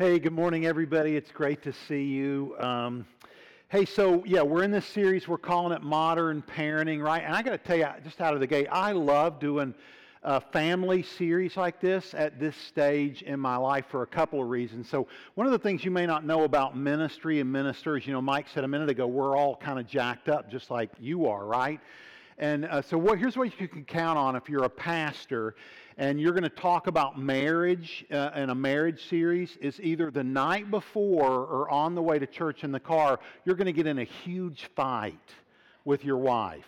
Hey, good morning, everybody. It's great to see you. Um, hey, so yeah, we're in this series. We're calling it Modern Parenting, right? And I got to tell you, just out of the gate, I love doing a family series like this at this stage in my life for a couple of reasons. So, one of the things you may not know about ministry and ministers, you know, Mike said a minute ago, we're all kind of jacked up, just like you are, right? And uh, so, what, here's what you can count on if you're a pastor and you're going to talk about marriage uh, in a marriage series. Is either the night before or on the way to church in the car, you're going to get in a huge fight with your wife.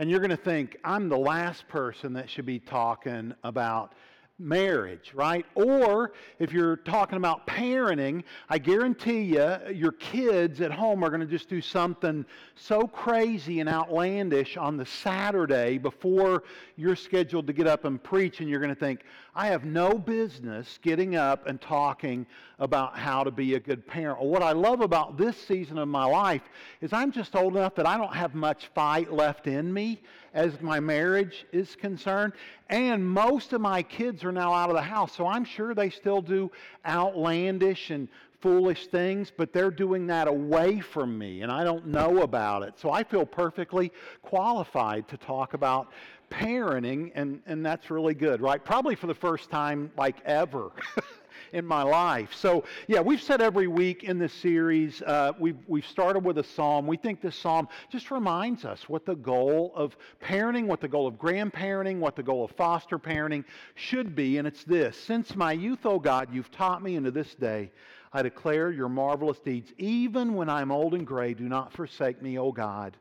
And you're going to think, I'm the last person that should be talking about marriage, right? Or if you're talking about parenting, I guarantee you, your kids at home are going to just do something so crazy and outlandish on the Saturday before you're scheduled to get up and preach, and you're going to think, I have no business getting up and talking about how to be a good parent. What I love about this season of my life is I'm just old enough that I don't have much fight left in me as my marriage is concerned. And most of my kids are now out of the house, so I'm sure they still do outlandish and foolish things, but they're doing that away from me, and I don't know about it. So I feel perfectly qualified to talk about parenting, and, and that's really good, right? Probably for the first time, like ever. in my life. So, yeah, we've said every week in this series, uh, we've, we've started with a psalm. We think this psalm just reminds us what the goal of parenting, what the goal of grandparenting, what the goal of foster parenting should be. And it's this Since my youth, O God, you've taught me into this day I declare your marvelous deeds. Even when I'm old and gray, do not forsake me, O God,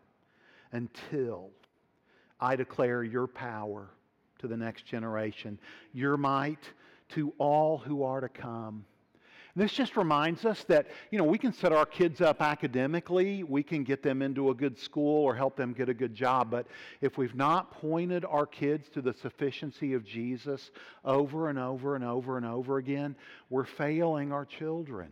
until I declare your power to the next generation, your might to all who are to come. This just reminds us that, you know, we can set our kids up academically, we can get them into a good school or help them get a good job, but if we've not pointed our kids to the sufficiency of Jesus over and over and over and over again, we're failing our children.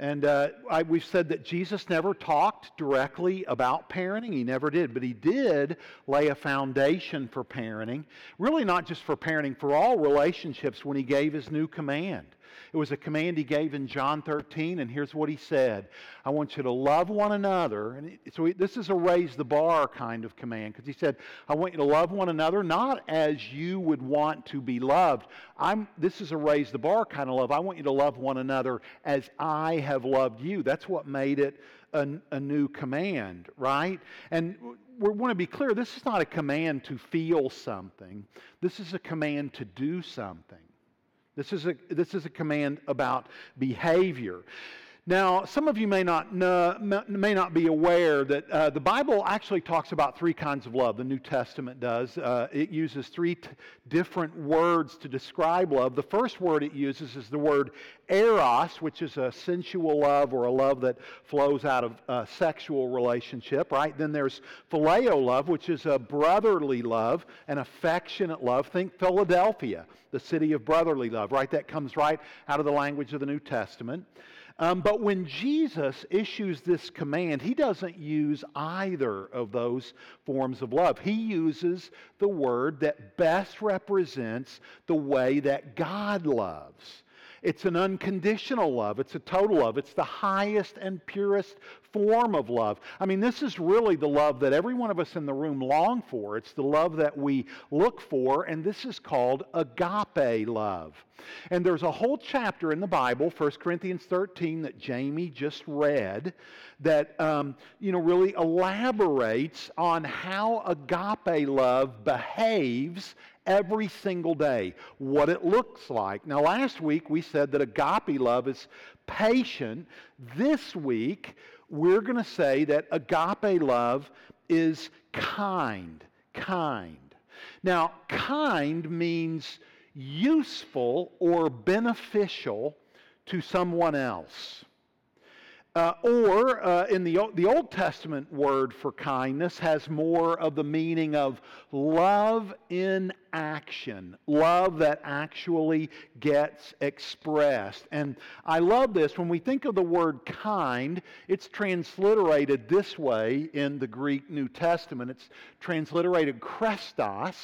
And uh, I, we've said that Jesus never talked directly about parenting. He never did. But he did lay a foundation for parenting. Really, not just for parenting, for all relationships when he gave his new command. It was a command he gave in John 13, and here's what he said I want you to love one another. And so this is a raise the bar kind of command because he said, I want you to love one another not as you would want to be loved. I'm, this is a raise the bar kind of love. I want you to love one another as I have loved you. That's what made it a, a new command, right? And we want to be clear this is not a command to feel something, this is a command to do something. This is a, this is a command about behavior. Now, some of you may not, know, may not be aware that uh, the Bible actually talks about three kinds of love. The New Testament does. Uh, it uses three t- different words to describe love. The first word it uses is the word eros, which is a sensual love or a love that flows out of a sexual relationship, right? Then there's phileo love, which is a brotherly love, an affectionate love. Think Philadelphia, the city of brotherly love, right? That comes right out of the language of the New Testament. Um, but when Jesus issues this command, he doesn't use either of those forms of love. He uses the word that best represents the way that God loves. It's an unconditional love. It's a total love. It's the highest and purest form of love. I mean, this is really the love that every one of us in the room long for. It's the love that we look for, and this is called agape love. And there's a whole chapter in the Bible, 1 Corinthians 13, that Jamie just read, that um, you know really elaborates on how agape love behaves every single day, what it looks like. Now, last week we said that agape love is patient. This week we're going to say that agape love is kind. Kind. Now, kind means useful or beneficial to someone else. Uh, or uh, in the, the Old Testament word for kindness has more of the meaning of love in action, love that actually gets expressed. And I love this. When we think of the word kind, it's transliterated this way in the Greek New Testament. It's transliterated chrestos.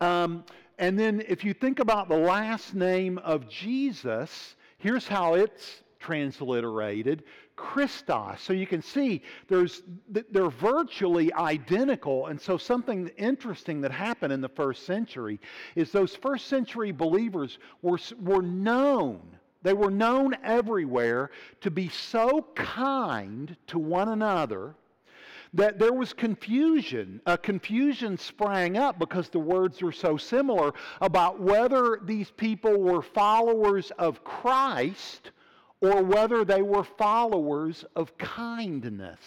Um, and then if you think about the last name of Jesus, Here's how it's transliterated Christos. So you can see there's, they're virtually identical. And so something interesting that happened in the first century is those first century believers were, were known. They were known everywhere to be so kind to one another that there was confusion. A confusion sprang up because the words were so similar about whether these people were followers of Christ or whether they were followers of kindness.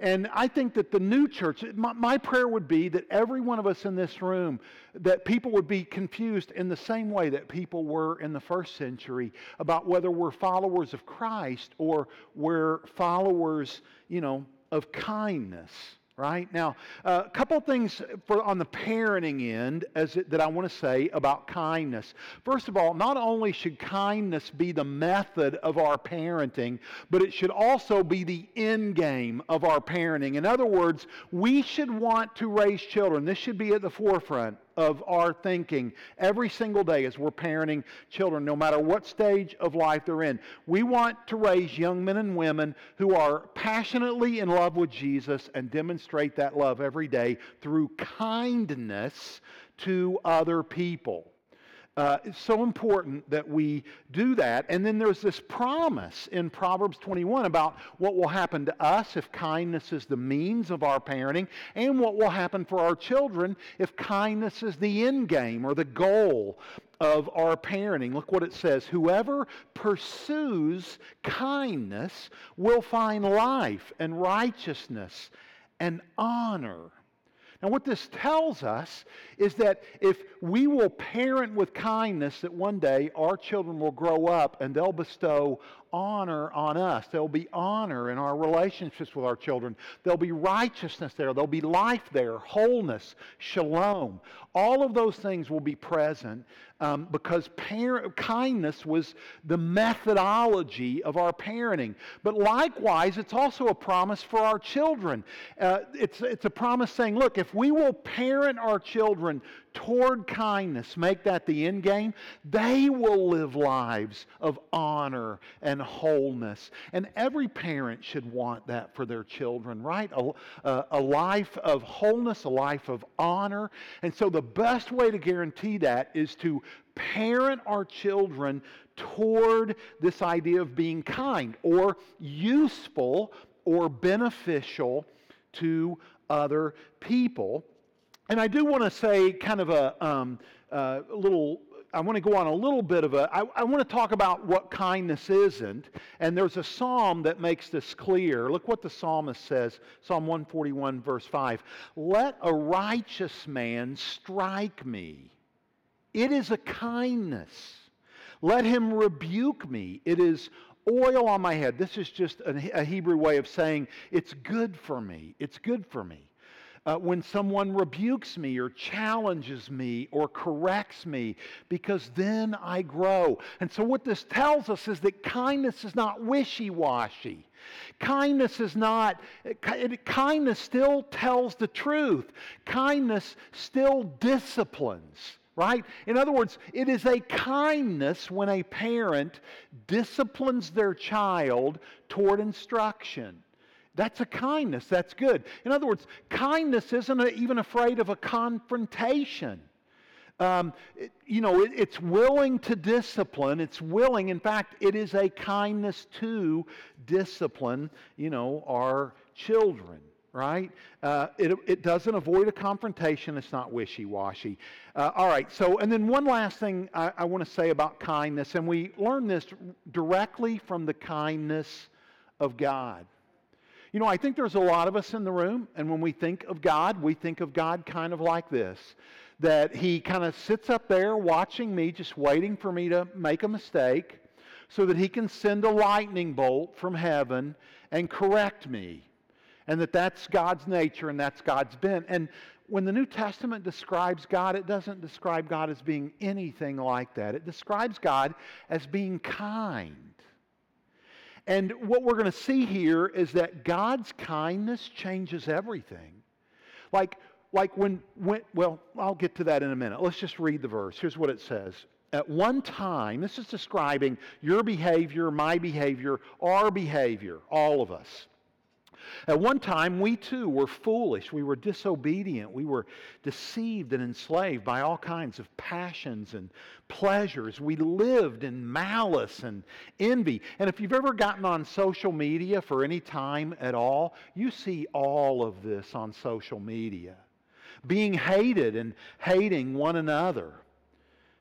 And I think that the new church, my, my, prayer would be that every one of us in this room, that people would be confused in the same way that people were in the first century about whether we're followers of Christ or we're followers, you know, of kindness right? Now, uh, a couple things for, on the parenting end as it, that I want to say about kindness. First of all, not only should kindness be the method of our parenting, but it should also be the end game of our parenting. In other words, we should want to raise children. This should be at the forefront of our thinking every single day as we're parenting children, no matter what stage of life they're in. We want to raise young men and women who are passionately in love with Jesus and demonstrate that love every day through kindness to other people. Uh, it's so important that we do that. And then there's this promise in Proverbs 21 about what will happen to us if kindness is the means of our parenting, and what will happen for our children if kindness is the end game or the goal of our parenting. Look what it says Whoever pursues kindness will find life and righteousness and honor. Now, what this tells us is that if we will parent with kindness, that one day our children will grow up and they'll bestow honor on us. There'll be honor in our relationships with our children. There'll be righteousness there. There'll be life there, wholeness, shalom. All of those things will be present um, because parent, kindness was the methodology of our parenting. But likewise, it's also a promise for our children. Uh, it's, it's a promise saying, look, if we will parent our children toward kindness, make that the end game, they will live lives of honor and wholeness. And every parent should want that for their children, right? A, a, a, life of wholeness, a life of honor. And so the best way to guarantee that is to parent our children toward this idea of being kind or useful or beneficial to other people. And I do want to say, kind of a, um, little, I want to go on a little bit of a, I, I want to talk about what kindness isn't. And there's a psalm that makes this clear. Look what the psalmist says Psalm 141, verse 5. Let a righteous man strike me. It is a kindness. Let him rebuke me. It is oil on my head. This is just a, Hebrew way of saying it's good for me. It's good for me uh, when someone rebukes me or challenges me or corrects me, because then I grow. And so, what this tells us is that kindness is not wishy washy. Kindness is not, kindness still tells the truth. Kindness still disciplines right? In other words, it is a kindness when a parent disciplines their child toward instruction. That's a kindness. That's good. In other words, kindness isn't even afraid of a confrontation. Um, it, you know, it, it's willing to discipline. It's willing, in fact, it is a kindness to discipline, you know, our children, right? Uh, it, it doesn't avoid a confrontation. It's not wishy washy. Uh, all right, so, and then one last thing I, I want to say about kindness, and we learn this directly from the kindness of God. You know, I think there's a lot of us in the room, and when we think of God, we think of God kind of like this that He kind of sits up there watching me, just waiting for me to make a mistake, so that He can send a lightning bolt from heaven and correct me. And that that's God's nature and that's God's bent. And when the New Testament describes God, it doesn't describe God as being anything like that. It describes God as being kind and what we're going to see here is that God's kindness changes everything. Like, like when, when, well, I'll get to that in a minute. Let's just read the verse. Here's what it says at one time, this is describing your behavior, my behavior, our behavior, all of us. At one time, we too were foolish. We were disobedient. We were deceived and enslaved by all kinds of passions and pleasures. We lived in malice and envy. And if you've ever gotten on social media for any time at all, you see all of this on social media. Being hated and hating one another.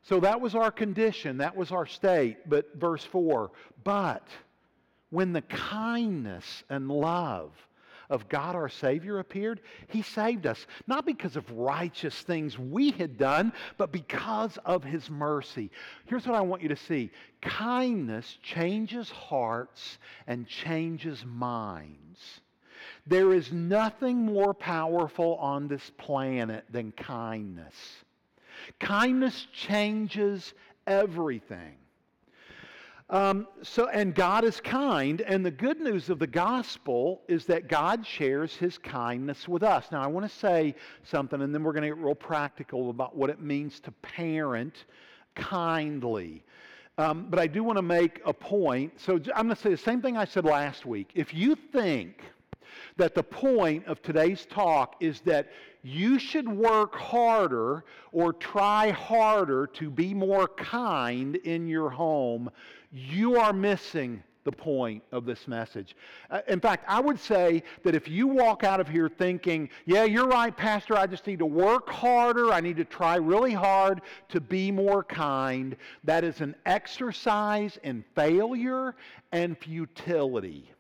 So that was our condition, that was our state. But verse 4 But when the kindness and love of God our Savior appeared, He saved us, not because of righteous things we had done, but because of His mercy. Here's what I want you to see kindness changes hearts and changes minds. There is nothing more powerful on this planet than kindness. Kindness changes everything. Um, so, and God is kind, and the good news of the gospel is that God shares his kindness with us. Now, I want to say something, and then we're going to get real practical about what it means to parent kindly. Um, but I do want to make a point. So, I'm going to say the same thing I said last week. If you think that the point of today's talk is that you should work harder or try harder to be more kind in your home, you are missing the point of this message. Uh, in fact, I would say that if you walk out of here thinking, yeah, you're right, Pastor, I just need to work harder, I need to try really hard to be more kind, that is an exercise in failure and futility.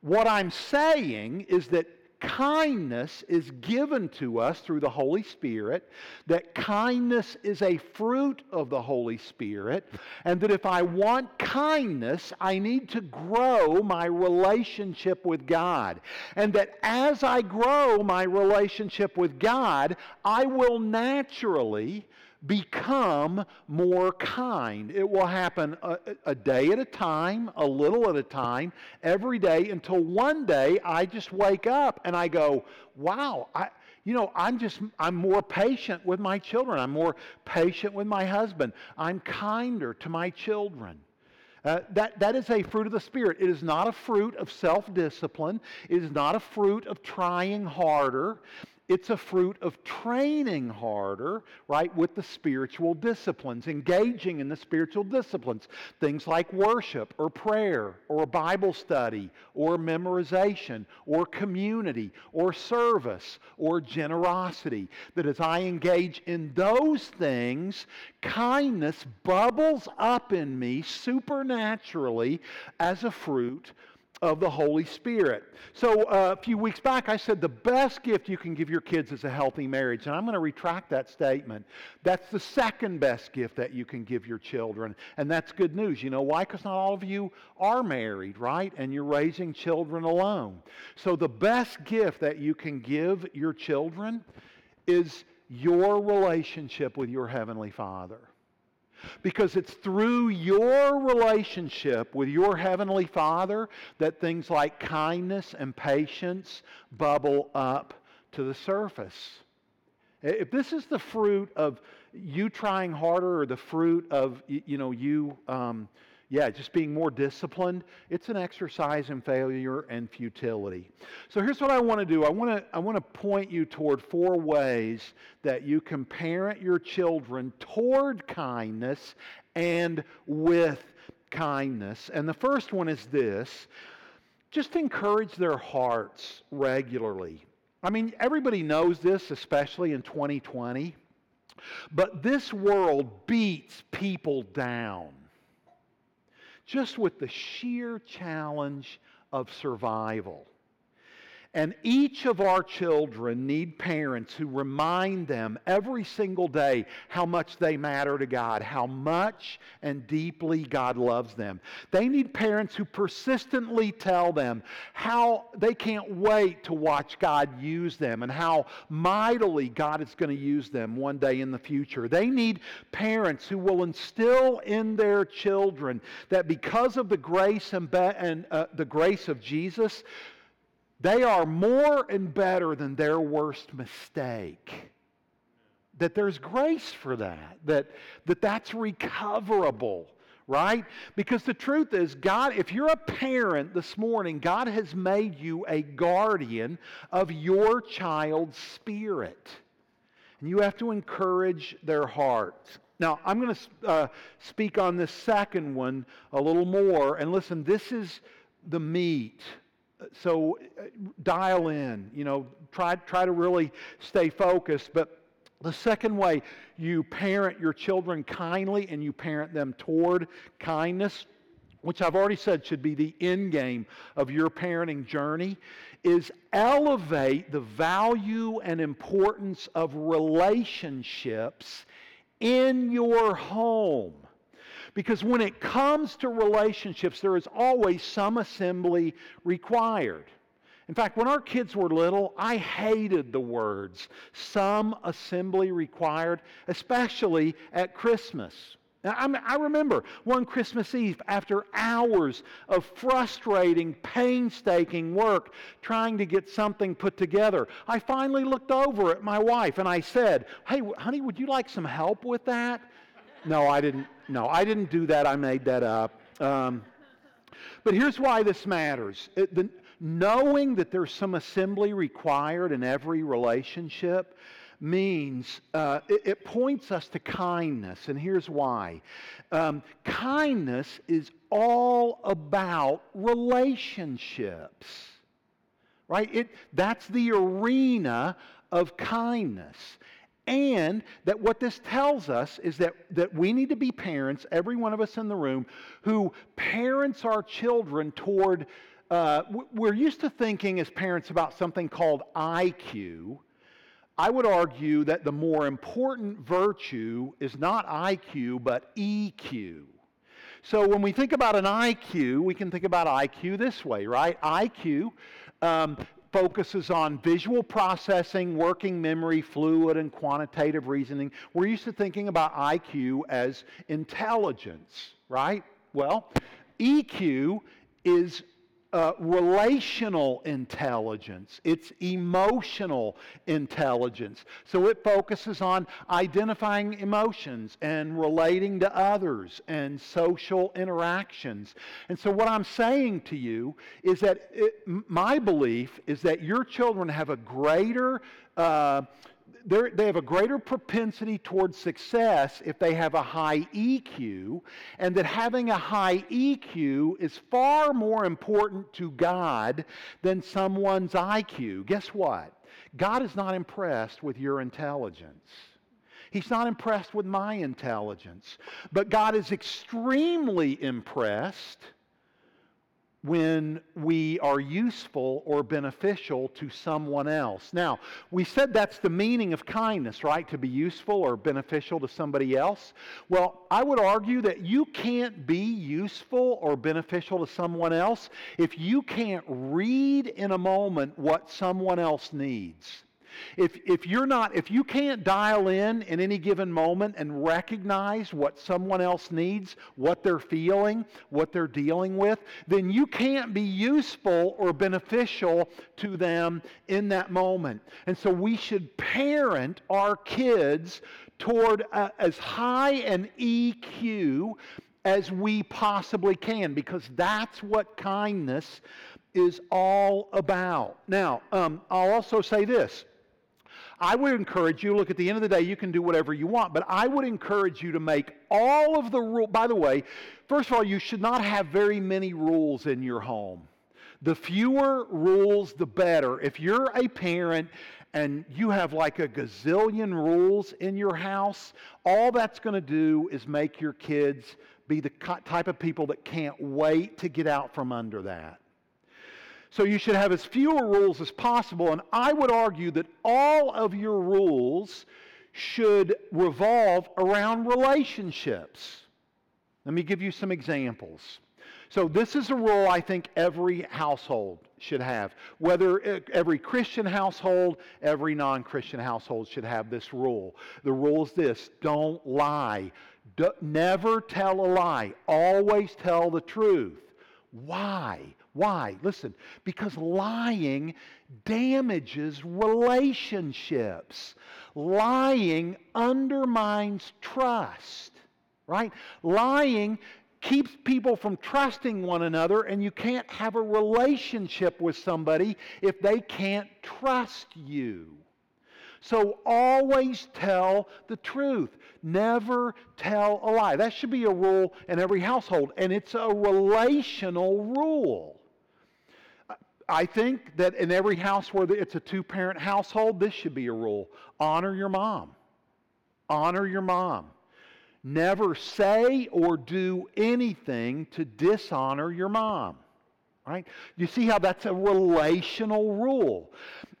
What I'm saying is that kindness is given to us through the Holy Spirit, that kindness is a fruit of the Holy Spirit, and that if I want kindness, I need to grow my relationship with God. And that as I grow my relationship with God, I will naturally become more kind. It will happen a, a, day at a time, a little at a time, every day until one day I just wake up and I go, wow, I, you know, I'm just, I'm more patient with my children. I'm more patient with my husband. I'm kinder to my children. Uh, that, that is a fruit of the Spirit. It is not a fruit of self discipline. It is not a fruit of trying harder. It's a fruit of training harder, right, with the spiritual disciplines, engaging in the spiritual disciplines. Things like worship or prayer or Bible study or memorization or community or service or generosity. That as I engage in those things, kindness bubbles up in me supernaturally as a fruit of the Holy Spirit. So uh, a few weeks back, I said the best gift you can give your kids is a healthy marriage. And I'm going to retract that statement. That's the second best gift that you can give your children. And that's good news. You know why? Because not all of you are married, right? And you're raising children alone. So the best gift that you can give your children is your relationship with your Heavenly Father. Because it's through your relationship with your Heavenly Father that things like kindness and patience bubble up to the surface. If this is the fruit of you trying harder or the fruit of, you know, you um, yeah, just being more disciplined, it's an exercise in failure and futility. So here's what I want to do. I want to I want to point you toward four ways that you can parent your children toward kindness and with kindness. And the first one is this. Just encourage their hearts regularly. I mean, everybody knows this, especially in 2020. But this world beats people down just with the sheer challenge of survival. And each of our children need parents who remind them every single day how much they matter to God, how much and deeply God loves them. They need parents who persistently tell them how they can't wait to watch God use them and how mightily God is going to use them one day in the future. They need parents who will instill in their children that because of the grace and, be- and uh, the grace of Jesus, they are more and better than their worst mistake. that there's grace for that, that, that that's recoverable, right? Because the truth is, God, if you're a parent this morning, God has made you a guardian of your child's spirit. And you have to encourage their hearts. Now, I'm going to uh, speak on this second one a little more. And listen, this is the meat. So uh, dial in, you know, try, try to really stay focused. But the second way you parent your children kindly and you parent them toward kindness, which I've already said should be the end game of your parenting journey, is elevate the value and importance of relationships in your home. Because when it comes to relationships, there is always some assembly required. In fact, when our kids were little, I hated the words some assembly required, especially at Christmas. Now, I remember one Christmas Eve, after hours of frustrating, painstaking work trying to get something put together, I finally looked over at my wife and I said, Hey, honey, would you like some help with that? No, I didn't. No, I didn't do that. I made that up. Um, but here's why this matters. It, the, knowing that there's some assembly required in every relationship means uh, it, it, points us to kindness, and here's why. Um, kindness is all about relationships, right? It, that's the arena of kindness. And that what this tells us is that, that we need to be parents, every one of us in the room, who parents our children toward uh, we're used to thinking as parents about something called IQ. I would argue that the more important virtue is not IQ, but EQ. So when we think about an IQ, we can think about IQ this way, right? IQ um, focuses on visual processing, working memory, fluid and quantitative reasoning. We're used to thinking about IQ as intelligence, right? Well, EQ is uh, relational intelligence, it's emotional intelligence. So it focuses on identifying emotions and relating to others and social interactions. And so, what I'm saying to you is that it, my belief is that your children have a greater uh, they have a greater propensity towards success if they have a high EQ, and that having a high EQ is far more important to God than someone's IQ. Guess what? God is not impressed with your intelligence. He's not impressed with my intelligence. But God is extremely impressed when we are useful or beneficial to someone else. Now, we said that's the meaning of kindness, right? To be useful or beneficial to somebody else. Well, I would argue that you can't be useful or beneficial to someone else if you can't read in a moment what someone else needs. If, if you're not, if you can't dial in in any given moment and recognize what someone else needs, what they're feeling, what they're dealing with, then you can't be useful or beneficial to them in that moment. And so we should parent our kids toward a, as high an EQ as we possibly can because that's what kindness is all about. Now, um, I'll also say this I would encourage you, look, at the end of the day, you can do whatever you want, but I would encourage you to make all of the rules. By the way, first of all, you should not have very many rules in your home. The fewer rules, the better. If you're a parent and you have like a gazillion rules in your house, all that's going to do is make your kids be the type of people that can't wait to get out from under that. So you should have as few rules as possible. And I would argue that all of your rules should revolve around relationships. Let me give you some examples. So, this is a rule I think every household should have. Whether eh, every Christian household, every non Christian household should have this rule. The rule is this don't lie. Do, never tell a lie. Always tell the truth. Why? Why? Listen, because lying damages relationships. Lying undermines trust, right? Lying keeps people from trusting one another, and you can't have a relationship with somebody if they can't trust you. So always tell the truth. Never tell a lie. That should be a rule in every household, and it's a relational rule. I think that in every house where it's a two parent household, this should be a rule honor your mom. Honor your mom. Never say or do anything to dishonor your mom. Right? You see how that's a relational rule.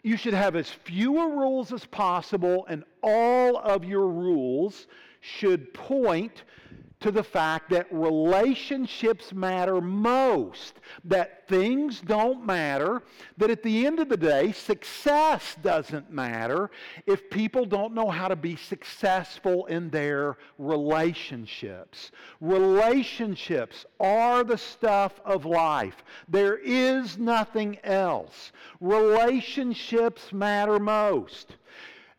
You should have as fewer rules as possible, and all of your rules should point to the fact that relationships matter most, that things don't matter, that at the end of the day, success doesn't matter if people don't know how to be successful in their relationships. Relationships are the stuff of life. There is nothing else. Relationships matter most.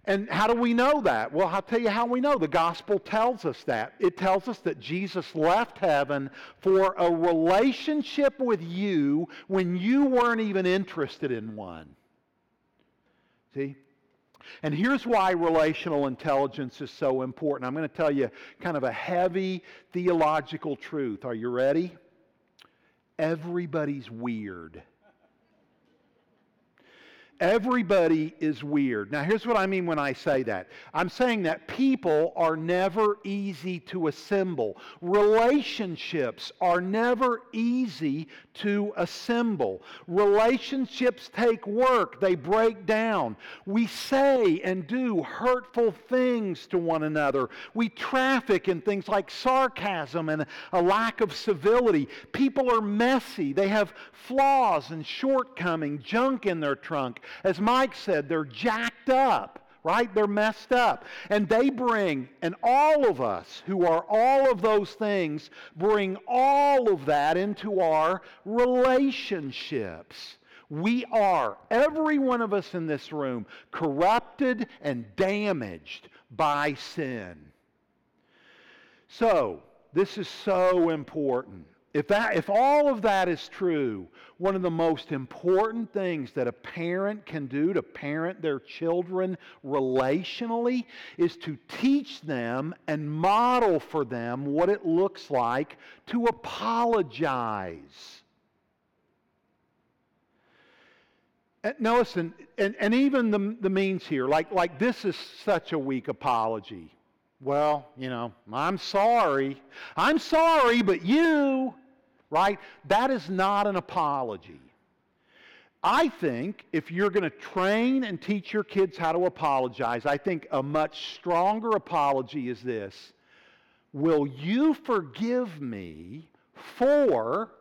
And how do we know that? Well, I'll tell you how we know. The gospel tells us that. It tells us that Jesus left heaven for a relationship with you when you weren't even interested in one. See? And here's why relational intelligence is so important. I'm going to tell you kind of a heavy theological truth. Are you ready? Everybody's weird. Everybody is weird. Now, here's what I mean when I say that I'm saying that people are never easy to assemble, relationships are never easy to assemble. Relationships take work, they break down. We say and do hurtful things to one another. We traffic in things like sarcasm and a lack of civility. People are messy, they have flaws and shortcomings, junk in their trunk. As Mike said, they're jacked up right? They're messed up. And they bring, and all of us who are all of those things, bring all of that into our relationships. We are, every one of us in this room, corrupted and damaged by sin. So, this is so important. If, that, if all of that is true, one of the most important things that a parent can do to parent their children relationally is to teach them and model for them what it looks like to apologize. Now listen, and, and even the, the means here, like, like this is such a weak apology. Well, you know, I'm sorry. I'm sorry, but you right? That is not an apology. I think if you're going to train and teach your kids how to apologize, I think a much stronger apology is this Will you forgive me for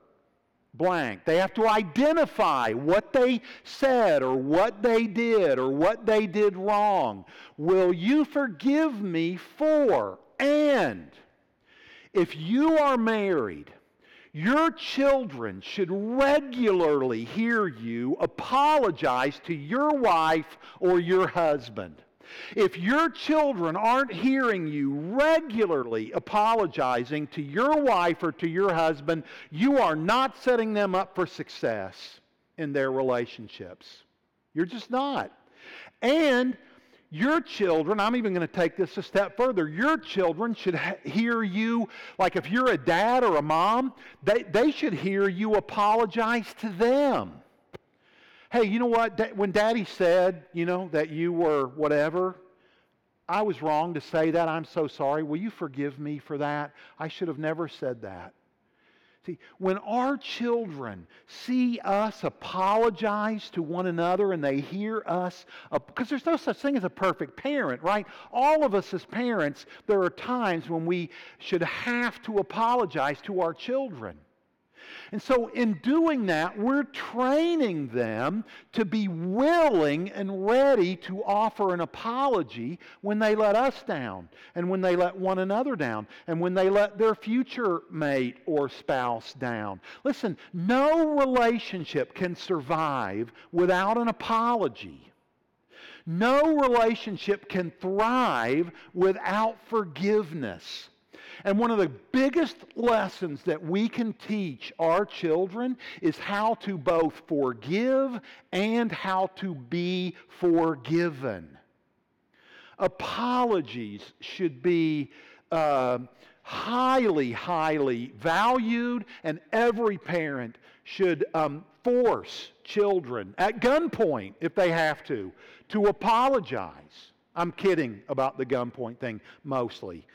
blank? They have to identify what they said or what they did or what they did wrong. Will you forgive me for? And if you are married, your children should regularly hear you apologize to your wife or your husband. If your children aren't hearing you regularly apologizing to your wife or to your husband, you are not setting them up for success in their relationships. You're just not. And your children, I'm even going to take this a step further, your children should hear you, like if you're a dad or a mom, they, they should hear you apologize to them. Hey, you know what? When daddy said, you know, that you were whatever, I was wrong to say that. I'm so sorry. Will you forgive me for that? I should have never said that. See, when our children see us apologize to one another and they hear us, because there's no such thing as a perfect parent, right? All of us as parents, there are times when we should have to apologize to our children. And so, in doing that, we're training them to be willing and ready to offer an apology when they let us down, and when they let one another down, and when they let their future mate or spouse down. Listen, no relationship can survive without an apology. No relationship can thrive without forgiveness. And one of the biggest lessons that we can teach our children is how to both forgive and how to be forgiven. Apologies should be uh, highly, highly valued, and every parent should um, force children at gunpoint, if they have to, to apologize. I'm kidding about the gunpoint thing mostly.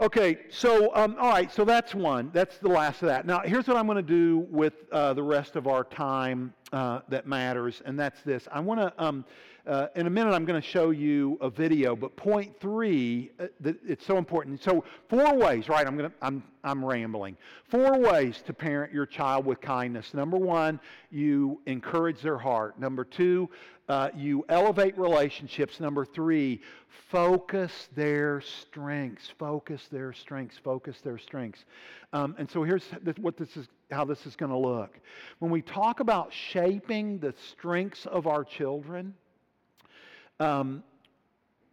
Okay, so, um, all right, so that's one. That's the last of that. Now, here's what I'm going to do with uh, the rest of our time uh, that matters, and that's this. I want to, um, uh, in a minute, I'm going to show you a video, but point three, uh, it's so important. So, four ways, right? I'm, going to, I'm, I'm rambling. Four ways to parent your child with kindness. Number one, you encourage their heart. Number two, uh, you elevate relationships. Number three, focus their strengths. Focus their strengths. Focus their strengths. Um, and so here's what this is, how this is going to look. When we talk about shaping the strengths of our children, um,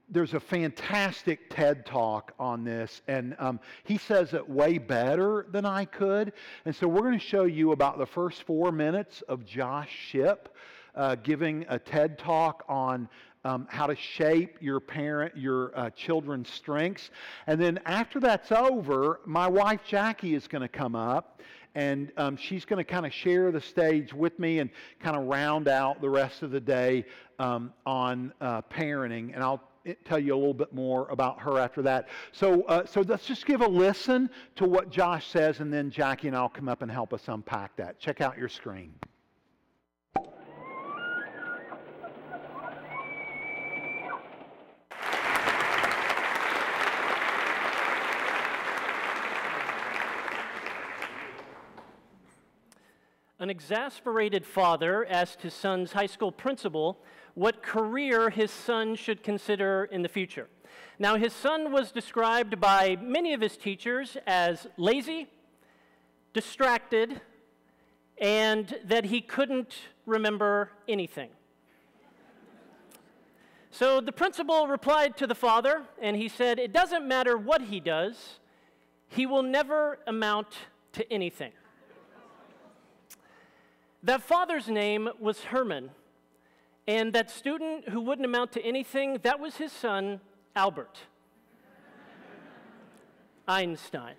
there's a fantastic TED talk on this, and um, he says it way better than I could. And so we're going to show you about the first four minutes of Josh Shipp uh, giving a TED talk on um, how to shape your parent, your uh, children's strengths. And then after that's over, my wife Jackie is going to come up and um, she's going to kind of share the stage with me and kind of round out the rest of the day um, on uh, parenting. And I'll tell you a little bit more about her after that. So, uh, so let's just give a listen to what Josh says, and then Jackie and I'll come up and help us unpack that. Check out your screen. An exasperated father asked his son's high school principal what career his son should consider in the future. Now, his son was described by many of his teachers as lazy, distracted, and that he couldn't remember anything. So the principal replied to the father, and he said, It doesn't matter what he does, he will never amount to anything. That father's name was Herman, and that student who wouldn't amount to anything, that was his son, Albert Einstein.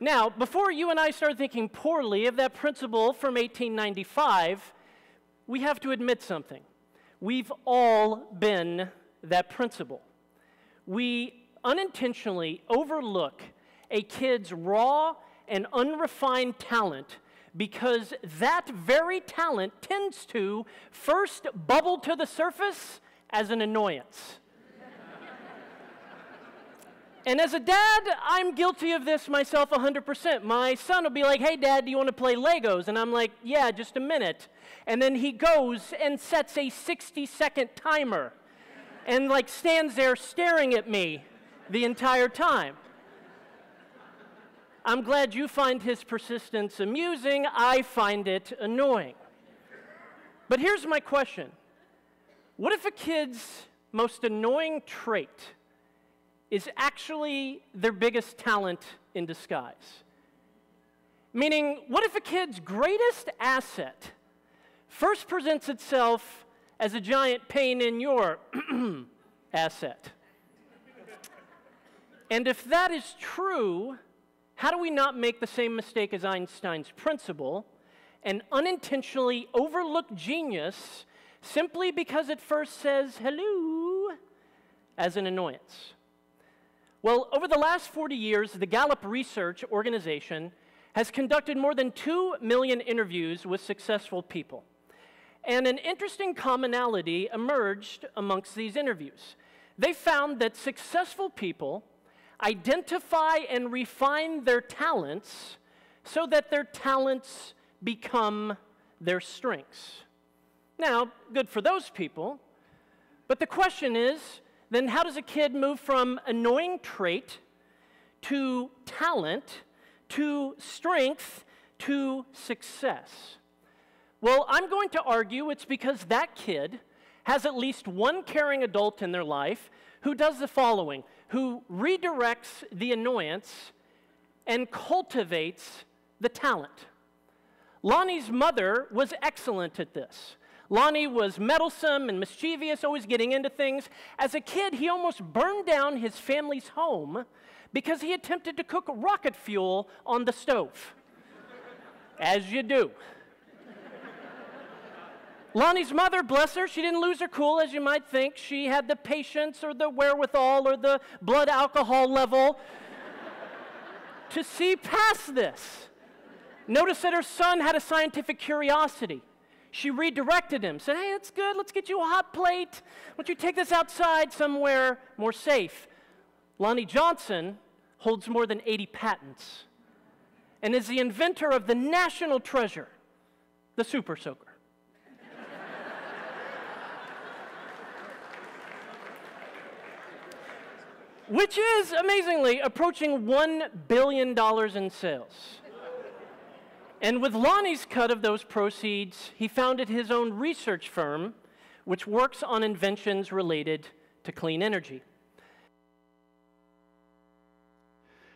Now, before you and I start thinking poorly of that principal from 1895, we have to admit something. We've all been that principal. We unintentionally overlook a kid's raw and unrefined talent because that very talent tends to first bubble to the surface as an annoyance. and as a dad, I'm guilty of this myself 100%. My son will be like, hey, dad, do you want to play Legos? And I'm like, yeah, just a minute. And then he goes and sets a 60 second timer and like stands there staring at me the entire time. I'm glad you find his persistence amusing. I find it annoying. But here's my question What if a kid's most annoying trait is actually their biggest talent in disguise? Meaning, what if a kid's greatest asset first presents itself as a giant pain in your asset? And if that is true, how do we not make the same mistake as Einstein's principal and unintentionally overlook genius simply because it first says hello as an annoyance? Well, over the last 40 years, the Gallup Research Organization has conducted more than 2 million interviews with successful people. And an interesting commonality emerged amongst these interviews. They found that successful people identify and refine their talents so that their talents become their strengths. Now, good for those people, but the question is then how does a kid move from annoying trait to talent to strength to success? Well, I'm going to argue it's because that kid has at least one caring adult in their life who does the following who redirects the annoyance and cultivates the talent. Lonnie's mother was excellent at this. Lonnie was meddlesome and mischievous, always getting into things. As a kid, he almost burned down his family's home because he attempted to cook rocket fuel on the stove. As you do. Lonnie's mother, bless her, she didn't lose her cool as you might think. She had the patience or the wherewithal or the blood alcohol level to see past this. Notice that her son had a scientific curiosity. She redirected him, said, Hey, that's good. Let's get you a hot plate. Why don't you take this outside somewhere more safe? Lonnie Johnson holds more than 80 patents and is the inventor of the national treasure, the Super Soaker. Which is amazingly approaching $1 billion in sales. And with Lonnie's cut of those proceeds, he founded his own research firm, which works on inventions related to clean energy.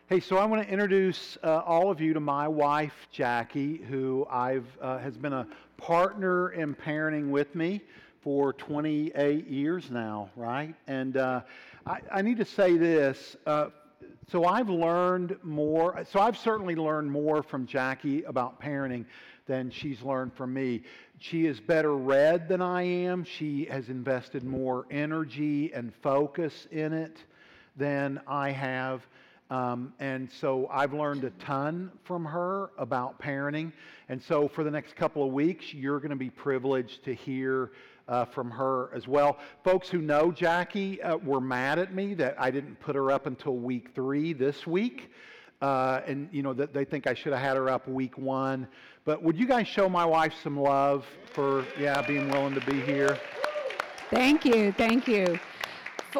Hey, so I want to introduce uh, all of you to my wife, Jackie, who I've, uh, has been a partner in parenting with me for 28 years now, right? And uh, I, I, need to say this uh, so I've learned more. So I've certainly learned more from Jackie about parenting than she's learned from me. She is better read than I am. She has invested more energy and focus in it than I have. Um, and so I've learned a ton from her about parenting. And so for the next couple of weeks, you're going to be privileged to hear uh, from her as well. Folks who know Jackie uh, were mad at me that I didn't put her up until week three this week. Uh, and, you know, that they think I should have had her up week one. But would you guys show my wife some love for, yeah, being willing to be here? Thank you. Thank you.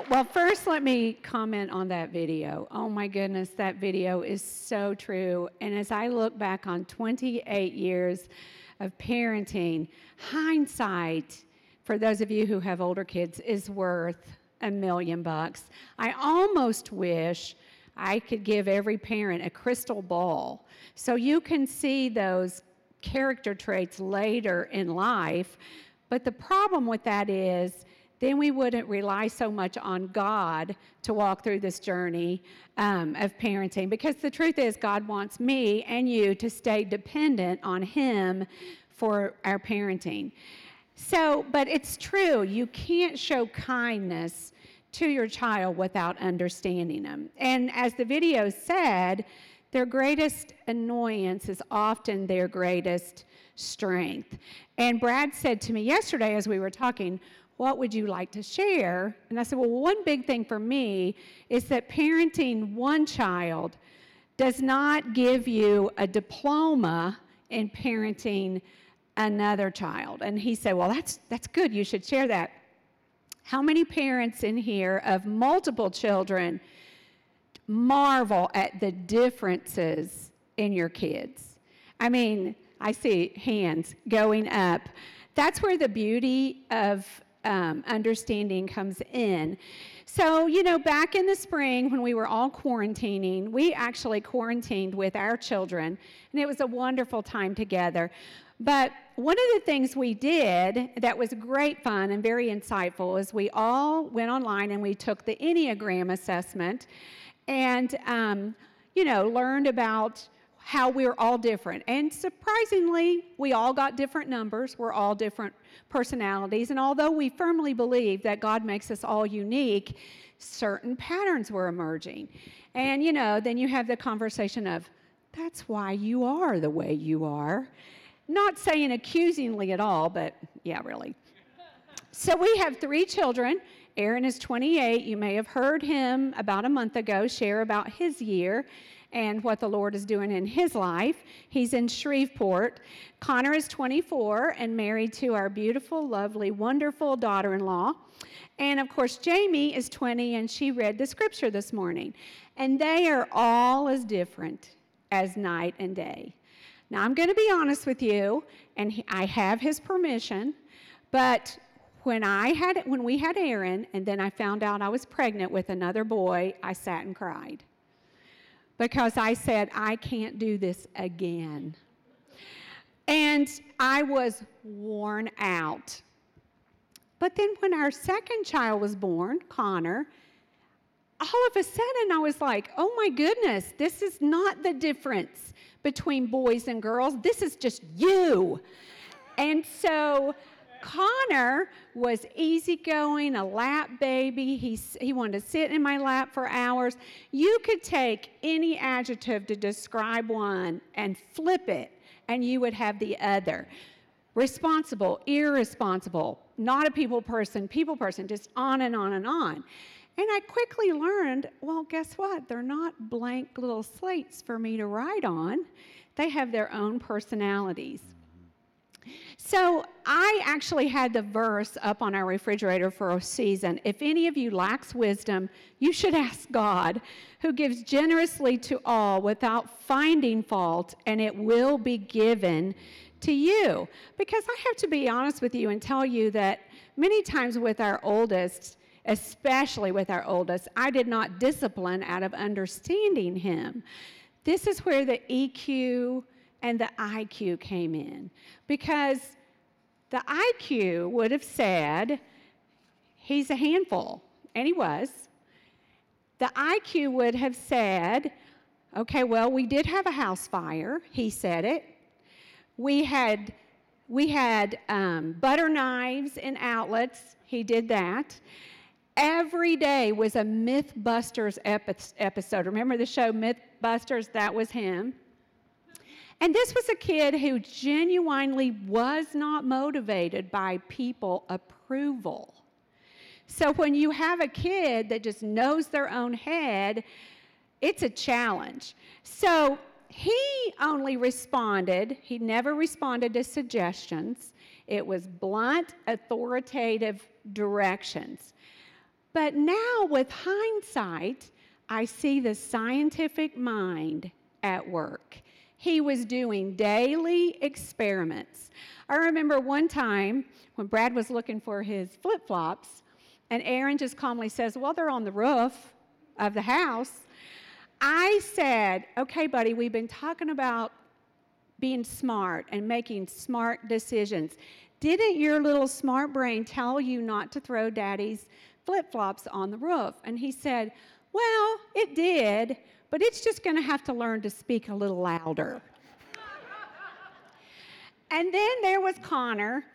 Well, first, let me comment on that video. Oh my goodness, that video is so true. And as I look back on 28 years of parenting, hindsight for those of you who have older kids, is worth a million bucks. I almost wish I could give every parent a crystal ball so you can see those character traits later in life. But the problem with that is, then we wouldn't rely so much on God to walk through this journey um, of parenting. Because the truth is, God wants me and you to stay dependent on Him for our parenting. So, but it's true, you can't show kindness to your child without understanding them. And as the video said, their greatest annoyance is often their greatest strength. And Brad said to me yesterday as we were talking, What would you like to share? And I said, Well, one big thing for me is that parenting one child does not give you a diploma in parenting another child. And he said, Well, that's, that's good. You should share that. How many parents in here of multiple children marvel at the differences in your kids? I mean, I see hands going up. That's where the beauty of um, understanding comes in. So, you know, back in the spring when we were all quarantining, we actually quarantined with our children, and it was a wonderful time together. But one of the things we did that was great fun and very insightful is we all went online and we took the Enneagram assessment and, um, you know, learned about how we're all different. And surprisingly, we all got different numbers. We're all different personalities. And although we firmly believe that God makes us all unique, certain patterns were emerging. And, you know, then you have the conversation of, that's why you are the way you are. Not saying accusingly at all, but yeah, really. So we have three children, Aaron is 28. You may have heard him about a month ago share about his year and what the Lord is doing in his life. He's in Shreveport. Connor is 24 and married to our beautiful, lovely, wonderful daughter in law. And of course, Jamie is 20 and she read the scripture this morning. And they are all as different as night and day. Now, I'm going to be honest with you, and he, I have his permission, but when I had when we had Aaron and then I found out I was pregnant with another boy, I sat and cried. Because I said I can't do this again. And I was worn out. But then when our second child was born, Connor, all of a sudden I was like, oh my goodness, this is not the difference between boys and girls. This is just you. And so Connor was easygoing, a lap baby. He, he wanted to sit in my lap for hours. You could take any adjective to describe one and flip it, and you would have the other. Responsible, irresponsible, not a people person, people person, just on and on and on. And I quickly learned well, guess what? They're not blank little slates for me to write on, they have their own personalities. So I actually had the verse up on our refrigerator for a season. If any of you lacks wisdom, you should ask God, who gives generously to all without finding fault, and it will be given to you. Because I have to be honest with you and tell you that many times with our oldest, especially with our oldest, I did not discipline out of understanding him. This is where the EQ and the IQ came in because the IQ would have said, he's a handful, and he was. The IQ would have said, okay, well, we did have a house fire. He said it. We had we had um, butter knives and outlets. He did that. Every day was a Mythbusters epi- episode. Remember the show Mythbusters? That was him. And this was a kid who genuinely was not motivated by people approval. So when you have a kid that just knows their own head, it's a challenge. So he only responded, he never responded to suggestions. It was blunt, authoritative directions. But now, with hindsight, I see the scientific mind at work. He was doing daily experiments. I remember one time when Brad was looking for his flip flops, and Aaron just calmly says, Well, they're on the roof of the house. I said, Okay, buddy, we've been talking about being smart and making smart decisions. Didn't your little smart brain tell you not to throw daddy's flip flops on the roof? And he said, Well, it did, but it's just going to have to learn to speak a little louder. and then there was Connor,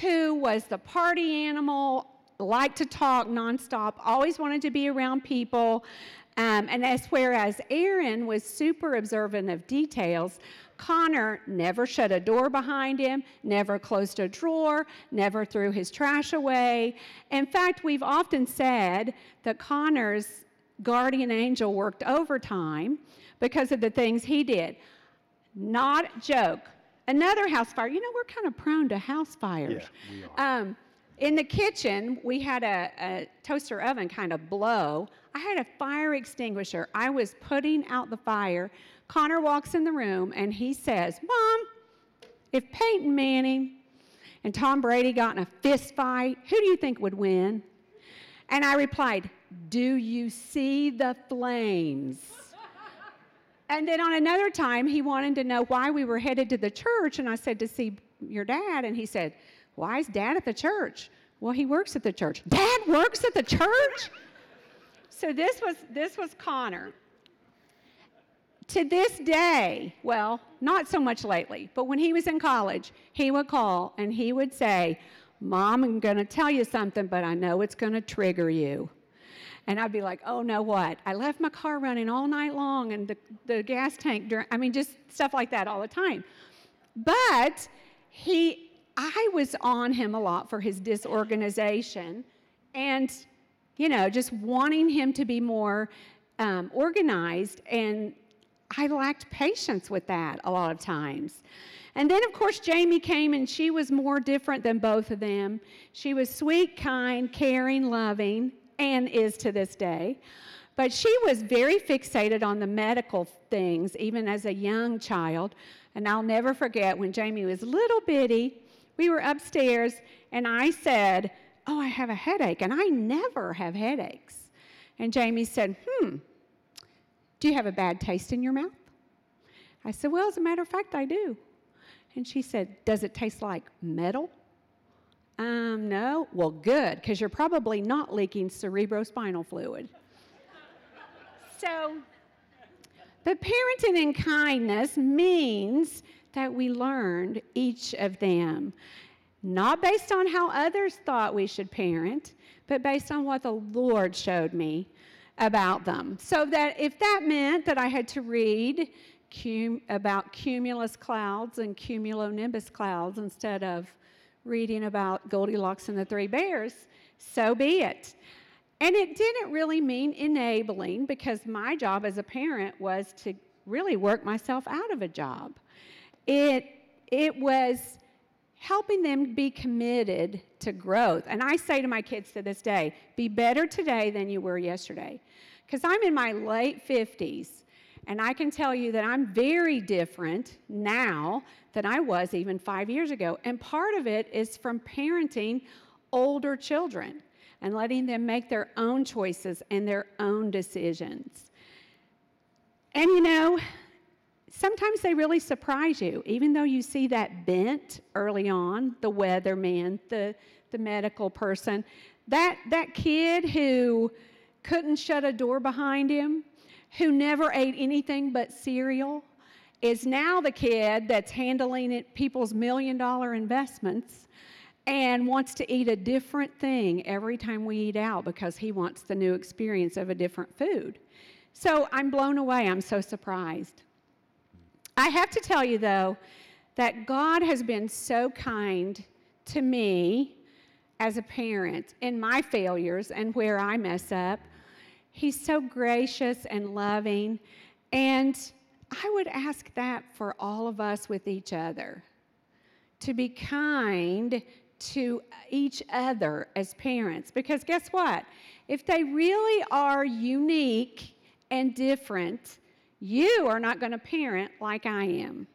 who was the party animal, liked to talk nonstop, always wanted to be around people. Um, and as whereas Aaron was super observant of details, Connor never shut a door behind him, never closed a drawer, never threw his trash away. In fact, we've often said that Connor's guardian angel worked overtime because of the things he did. Not a joke. Another house fire. You know, we're kind of prone to house fires. Yeah, we are. Um, in the kitchen, we had a, a toaster oven kind of blow. I had a fire extinguisher. I was putting out the fire. Connor walks in the room and he says, Mom, if Peyton Manning and Tom Brady got in a fist fight, who do you think would win? And I replied, Do you see the flames? and then on another time, he wanted to know why we were headed to the church. And I said, To see your dad. And he said, Why is dad at the church? Well, he works at the church. Dad works at the church? so this was this was Connor. To this day, well, not so much lately, but when he was in college, he would call and he would say, Mom, I'm going to tell you something, but I know it's going to trigger you. And I'd be like, oh, no, what? I left my car running all night long and the, the gas tank, dur- I mean, just stuff like that all the time. But he, I was on him a lot for his disorganization. And you know, just wanting him to be more um, organized. And I lacked patience with that a lot of times. And then, of course, Jamie came and she was more different than both of them. She was sweet, kind, caring, loving, and is to this day. But she was very fixated on the medical things, even as a young child. And I'll never forget when Jamie was little bitty, we were upstairs, and I said, Oh, I have a headache, and I never have headaches. And Jamie said, Hmm, do you have a bad taste in your mouth? I said, Well, as a matter of fact, I do. And she said, Does it taste like metal? Um, no. Well, good, because you're probably not leaking cerebrospinal fluid. so, but parenting in kindness means that we learned each of them, not based on how others thought we should parent, but based on what the Lord showed me about them. So that if that meant that I had to read cum- about cumulus clouds and cumulonimbus clouds instead of reading about Goldilocks and the Three Bears, so be it. And it didn't really mean enabling because my job as a parent was to really work myself out of a job. It, it was helping them be committed to growth. And I say to my kids to this day be better today than you were yesterday. Because I'm in my late 50s, and I can tell you that I'm very different now than I was even five years ago. And part of it is from parenting older children and letting them make their own choices and their own decisions. And you know, sometimes they really surprise you, even though you see that bent early on the weatherman, the, the medical person. That, that kid who couldn't shut a door behind him, who never ate anything but cereal, is now the kid that's handling it, people's million dollar investments and wants to eat a different thing every time we eat out because he wants the new experience of a different food. So I'm blown away. I'm so surprised. I have to tell you, though, that God has been so kind to me as a parent in my failures and where I mess up. He's so gracious and loving. And I would ask that for all of us with each other to be kind to each other as parents. Because guess what? If they really are unique and different, you are not going to parent like I am.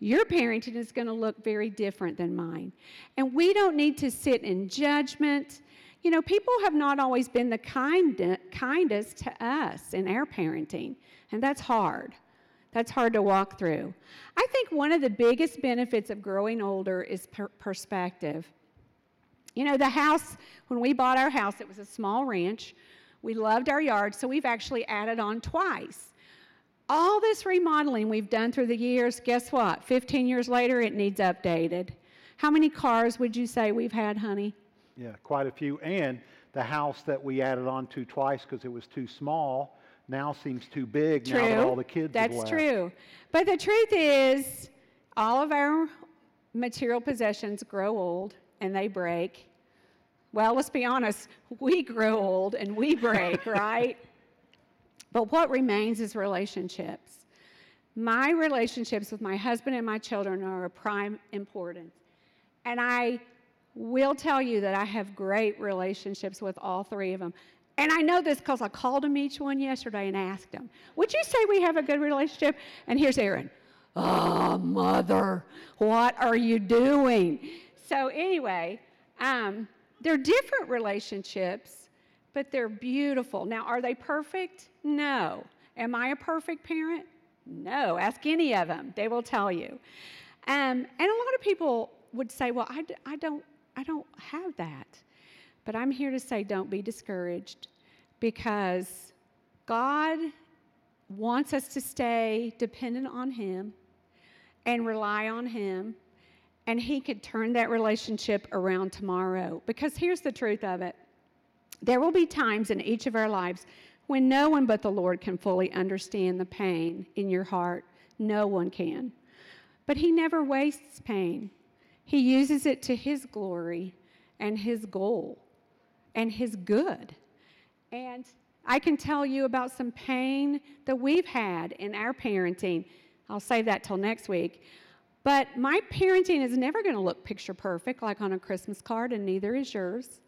Your parenting is going to look very different than mine. And we don't need to sit in judgment. You know, people have not always been the kind, kindest to us in our parenting, and that's hard. That's hard to walk through. I think one of the biggest benefits of growing older is per- perspective. You know, the house, when we bought our house, it was a small ranch. We loved our yard, so we've actually added on twice. All this remodeling we've done through the years, guess what? 15 years later, it needs updated. How many cars would you say we've had, honey? Yeah, quite a few. And the house that we added on to twice because it was too small now seems too big true. now that all the kids That's true. But the truth is, all of our material possessions grow old and they break. Well, let's be honest, we grow old and we break, right? But what remains is relationships. My relationships with my husband and my children are of prime importance. And I will tell you that I have great relationships with all three of them. And I know this because I called them each one yesterday and asked them, Would you say we have a good relationship? And here's Aaron. Oh, mother, what are you doing? So, anyway, um, they're different relationships, but they're beautiful. Now, are they perfect? No. Am I a perfect parent? No. Ask any of them, they will tell you. Um, and a lot of people would say, Well, I don't, I don't have that. But I'm here to say, don't be discouraged because God wants us to stay dependent on Him and rely on Him, and He could turn that relationship around tomorrow. Because here's the truth of it there will be times in each of our lives when no one but the Lord can fully understand the pain in your heart. No one can. But He never wastes pain, He uses it to His glory and His goal and His good. And I can tell you about some pain that we've had in our parenting. I'll save that till next week. But my parenting is never going to look picture perfect like on a Christmas card, and neither is yours.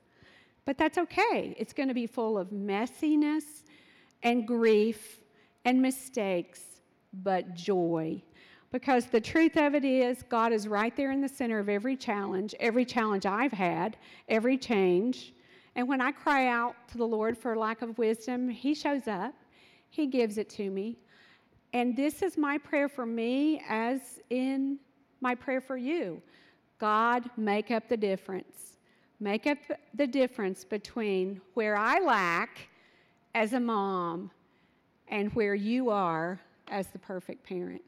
But that's okay. It's going to be full of messiness and grief and mistakes, but joy. Because the truth of it is, God is right there in the center of every challenge, every challenge I've had, every change. And when I cry out to the Lord for lack of wisdom, He shows up, He gives it to me. And this is my prayer for me, as in my prayer for you. God, make up the difference. Make up the difference between where I lack as a mom and where you are as the perfect parent.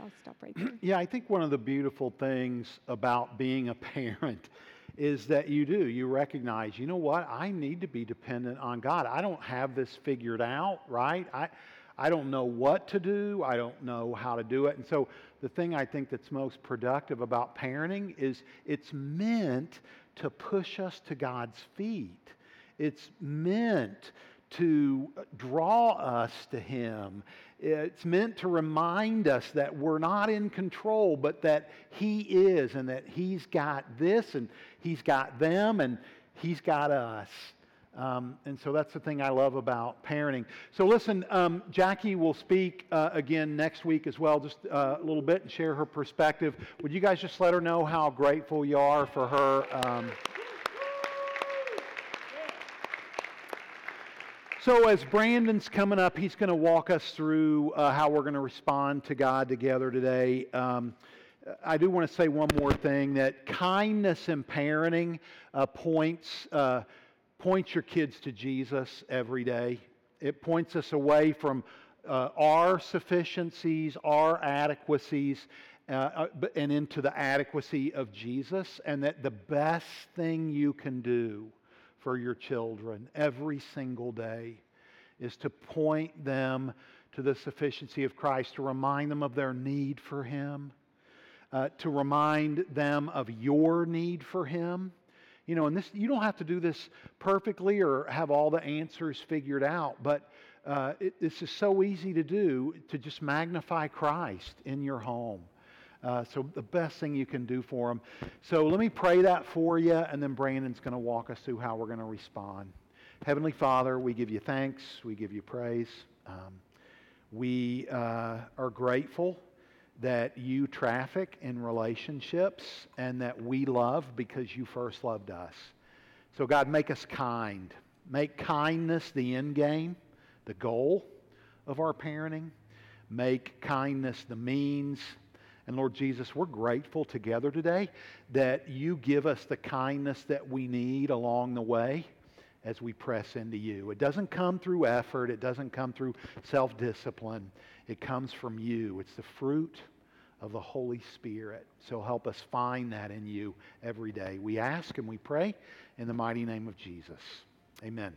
I'll stop right there. Yeah, I think one of the beautiful things about being a parent is that you do. You recognize, you know what? I need to be dependent on God. I don't have this figured out, right? I, I don't know what to do. I don't know how to do it. And so the thing I think that's most productive about parenting is it's meant to push us to God's feet. It's meant to draw us to Him. It's meant to remind us that we're not in control, but that He is, and that He's got this, and He's got them, and He's got us. Um, and so that's the thing I love about parenting. So listen, um, Jackie will speak uh, again next week as well, just uh, a little bit, and share her perspective. Would you guys just let her know how grateful you are for her? Um, So, as Brandon's coming up, he's going to walk us through uh, how we're going to respond to God together today. Um, I do want to say one more thing that kindness in parenting uh, points, points your kids to Jesus every day. It points us away from uh, our sufficiencies, our adequacies, uh, uh, and into the adequacy of Jesus, and that the best thing you can do for your children every single day is to point them to the sufficiency of Christ, to remind them of their need for Him, uh, to remind them of your need for Him. You know, and this you don't have to do this perfectly or have all the answers figured out, but uh, it, this is so easy to do to just magnify Christ in your home. Uh, so the best thing you can do for them. So let me pray that for you, and then Brandon's going to walk us through how we're going to respond. Heavenly Father, we give you thanks, we give you praise. Um, we uh, are grateful that you traffic in relationships and that we love because you first loved us. So, God, make us kind. Make kindness the end game, the goal of our parenting. Make kindness the means and Lord Jesus, we're grateful together today that you give us the kindness that we need along the way as we press into you. It doesn't come through effort, it doesn't come through self discipline. It comes from you. It's the fruit of the Holy Spirit. So help us find that in you every day. We ask and we pray in the mighty name of Jesus. Amen.